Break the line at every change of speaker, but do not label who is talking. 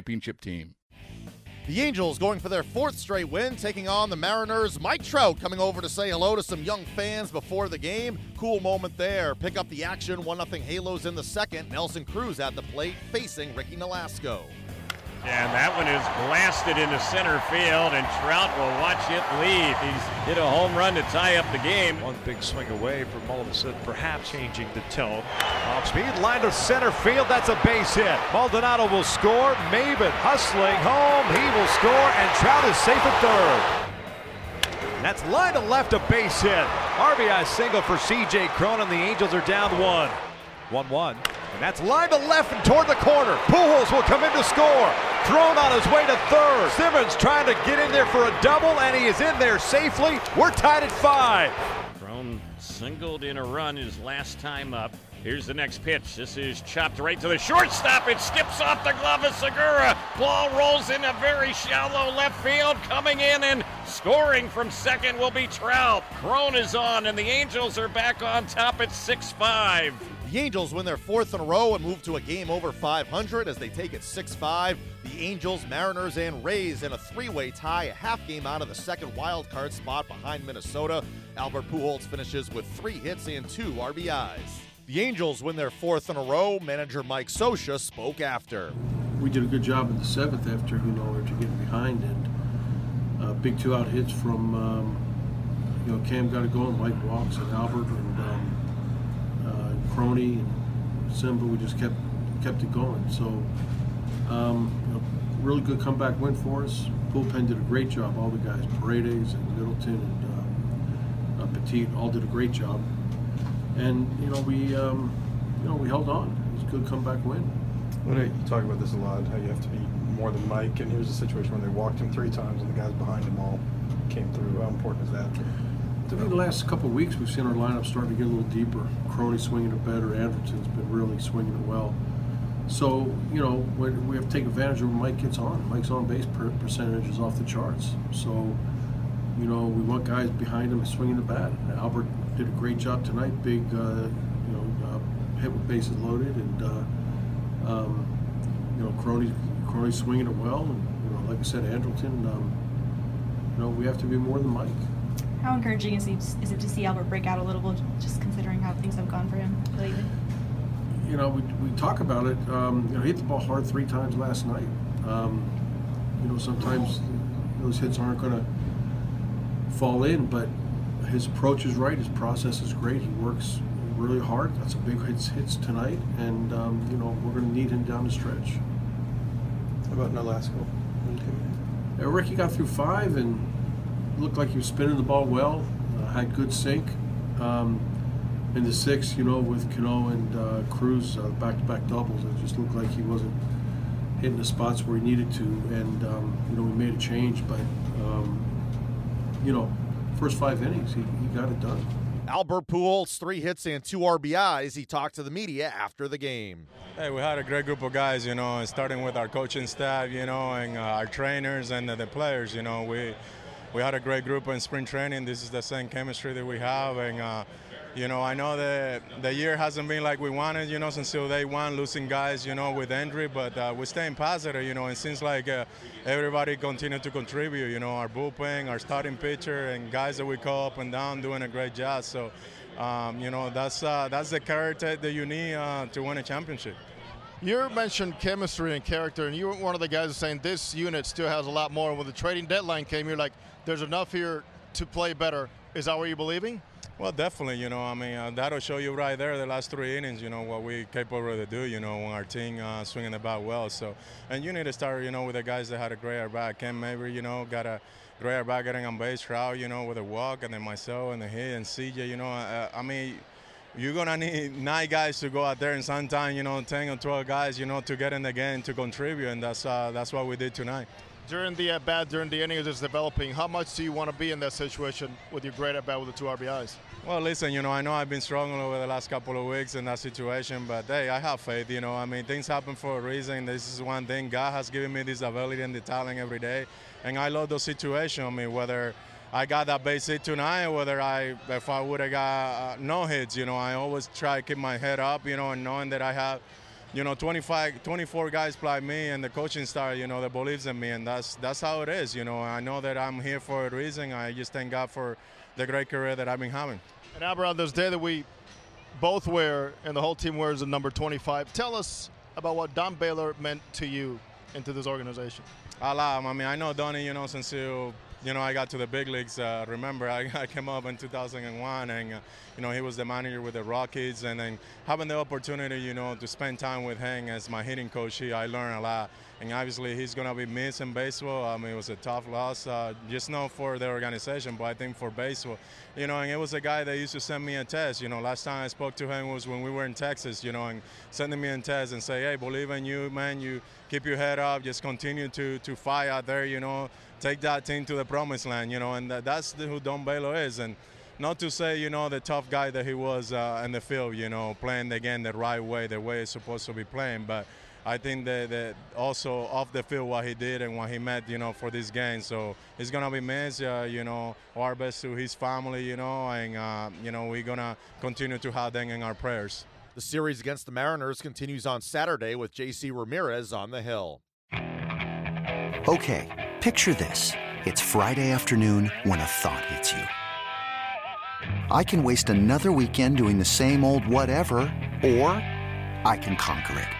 championship team.
The Angels going for their fourth straight win, taking on the Mariners. Mike Trout coming over to say hello to some young fans before the game. Cool moment there. Pick up the action. 1 0 Halos in the second. Nelson Cruz at the plate facing Ricky Nolasco.
And that one is blasted into center field, and Trout will watch it leave. He's hit a home run to tie up the game.
One big swing away from all of a sudden perhaps changing the tone. Off speed, line to center field. That's a base hit. Maldonado will score. Maybin hustling home. He will score, and Trout is safe at third. That's line to left, a base hit. RBI single for CJ Cron, and the Angels are down one. 1 1. And that's line to left and toward the corner. Pujols will come in to score. Thrown on his way to third. Simmons trying to get in there for a double, and he is in there safely. We're tied at five.
Cron singled in a run his last time up. Here's the next pitch. This is chopped right to the shortstop. It skips off the glove of Segura. Ball rolls in a very shallow left field. Coming in and scoring from second will be Trout. Cron is on, and the Angels are back on top at 6 5.
The Angels win their fourth in a row and move to a game over 500 as they take it 6 5. The Angels, Mariners, and Rays in a three way tie, a half game out of the second wild card spot behind Minnesota. Albert Pujols finishes with three hits and two RBIs. The Angels win their fourth in a row. Manager Mike Scioscia spoke after.
We did a good job in the seventh after you know after getting behind and uh, big two out hits from um, you know Cam got it going, Mike walks and Albert and um, Crony and Simba. We just kept kept it going. So um, really good comeback win for us. Bullpen did a great job. All the guys, Paredes and Middleton and uh, uh, Petit, all did a great job. And you know we um, you know we held on. It was a good comeback win.
You talk about this a lot, how you have to be more than Mike. And here's a situation where they walked him three times, and the guys behind him all came through. How important is that?
Think the last couple of weeks we've seen our lineup start to get a little deeper. Crony swinging it better. Anderson's been really swinging it well. So you know we have to take advantage of when Mike gets on. Mike's on base per- percentage is off the charts. So you know we want guys behind him swinging the bat. Albert did a great job tonight. Big uh, you know uh, hit with bases loaded and. Uh, um, you know, Crony, Crony swinging it well, and you know, like I said, Andrelton. Um, you know, we have to be more than Mike.
How encouraging is, he, is it to see Albert break out a little bit, just considering how things have gone for him lately?
You know, we, we talk about it. Um, you know, he hit the ball hard three times last night. Um, you know, sometimes those hits aren't going to fall in, but his approach is right. His process is great. He works really hard. That's a big hits hits tonight, and um, you know we're going to need him down the stretch.
How about Nolasco?
Yeah, Ricky got through five and looked like he was spinning the ball well. Uh, had good sink. Um, in the sixth, you know, with Cano and uh, Cruz uh, back-to-back doubles, it just looked like he wasn't hitting the spots where he needed to, and um, you know we made a change, but um, you know, first five innings he, he got it done.
Albert Pujols, three hits and two RBIs. He talked to the media after the game.
Hey, we had a great group of guys, you know, starting with our coaching staff, you know, and uh, our trainers and uh, the players. You know, we we had a great group in spring training. This is the same chemistry that we have, and uh, you know, I know that the year hasn't been like we wanted, you know, since day one, losing guys, you know, with injury, but uh, we're staying positive, you know, and seems like uh, everybody continued to contribute, you know, our bullpen, our starting pitcher, and guys that we call up and down doing a great job. So um, you know, that's uh, that's the character that you need uh, to win a championship.
You mentioned chemistry and character, and you were one of the guys saying this unit still has a lot more. When the trading deadline came, you're like, there's enough here to play better. Is that what you're believing?
Well, definitely. You know, I mean, uh, that'll show you right there the last three innings. You know what we capable to do. You know, when our team uh, swinging the bat well. So, and you need to start. You know, with the guys that had a great at bat. Cam Maybin you know got a great at bat getting on base. Trout, you know, with a walk, and then myself and the hit and CJ. You know, uh, I mean. You're gonna need nine guys to go out there, and sometimes you know, ten or twelve guys, you know, to get in the game to contribute, and that's uh, that's what we did tonight
during the at bat, during the innings it's developing, how much do you want to be in that situation with your great at bat with the two RBIs?
Well, listen, you know, I know I've been struggling over the last couple of weeks in that situation, but hey, I have faith. You know, I mean, things happen for a reason. This is one thing. God has given me this ability and the talent every day, and I love those situations. I mean, whether I got that base hit tonight, whether I, if I would have got uh, no hits, you know, I always try to keep my head up, you know, and knowing that I have you know 25 24 guys play me and the coaching staff you know that believes in me and that's that's how it is you know. I know that i'm here for a reason. I just thank god for the great career that i've been having.
And albert on this day that we both wear and the whole team wears the number 25 tell us about what don baylor meant to you into this organization.
A lot. I mean i know donnie you know since you you know, I got to the big leagues. Uh, remember, I, I, came up in 2001, and uh, you know, he was the manager with the Rockies, and then having the opportunity, you know, to spend time with him as my hitting coach, he, I learned a lot. And obviously, he's gonna be missed in baseball. I mean, it was a tough loss, uh, just not for the organization, but I think for baseball. You know, and it was a guy that used to send me a test. You know, last time I spoke to him was when we were in Texas. You know, and sending me a test and say, "Hey, believe in you, man. You keep your head up. Just continue to to fight out there. You know." take that team to the promised land, you know, and that's who Don Baylor is. And not to say, you know, the tough guy that he was uh, in the field, you know, playing the game the right way, the way it's supposed to be playing, but I think that, that also off the field what he did and what he met, you know, for this game. So it's gonna be missed, uh, you know. Our best to his family, you know, and uh, you know we're gonna continue to have them in our prayers.
The series against the Mariners continues on Saturday with J.C. Ramirez on the hill.
Okay. Picture this. It's Friday afternoon when a thought hits you. I can waste another weekend doing the same old whatever, or I can conquer it.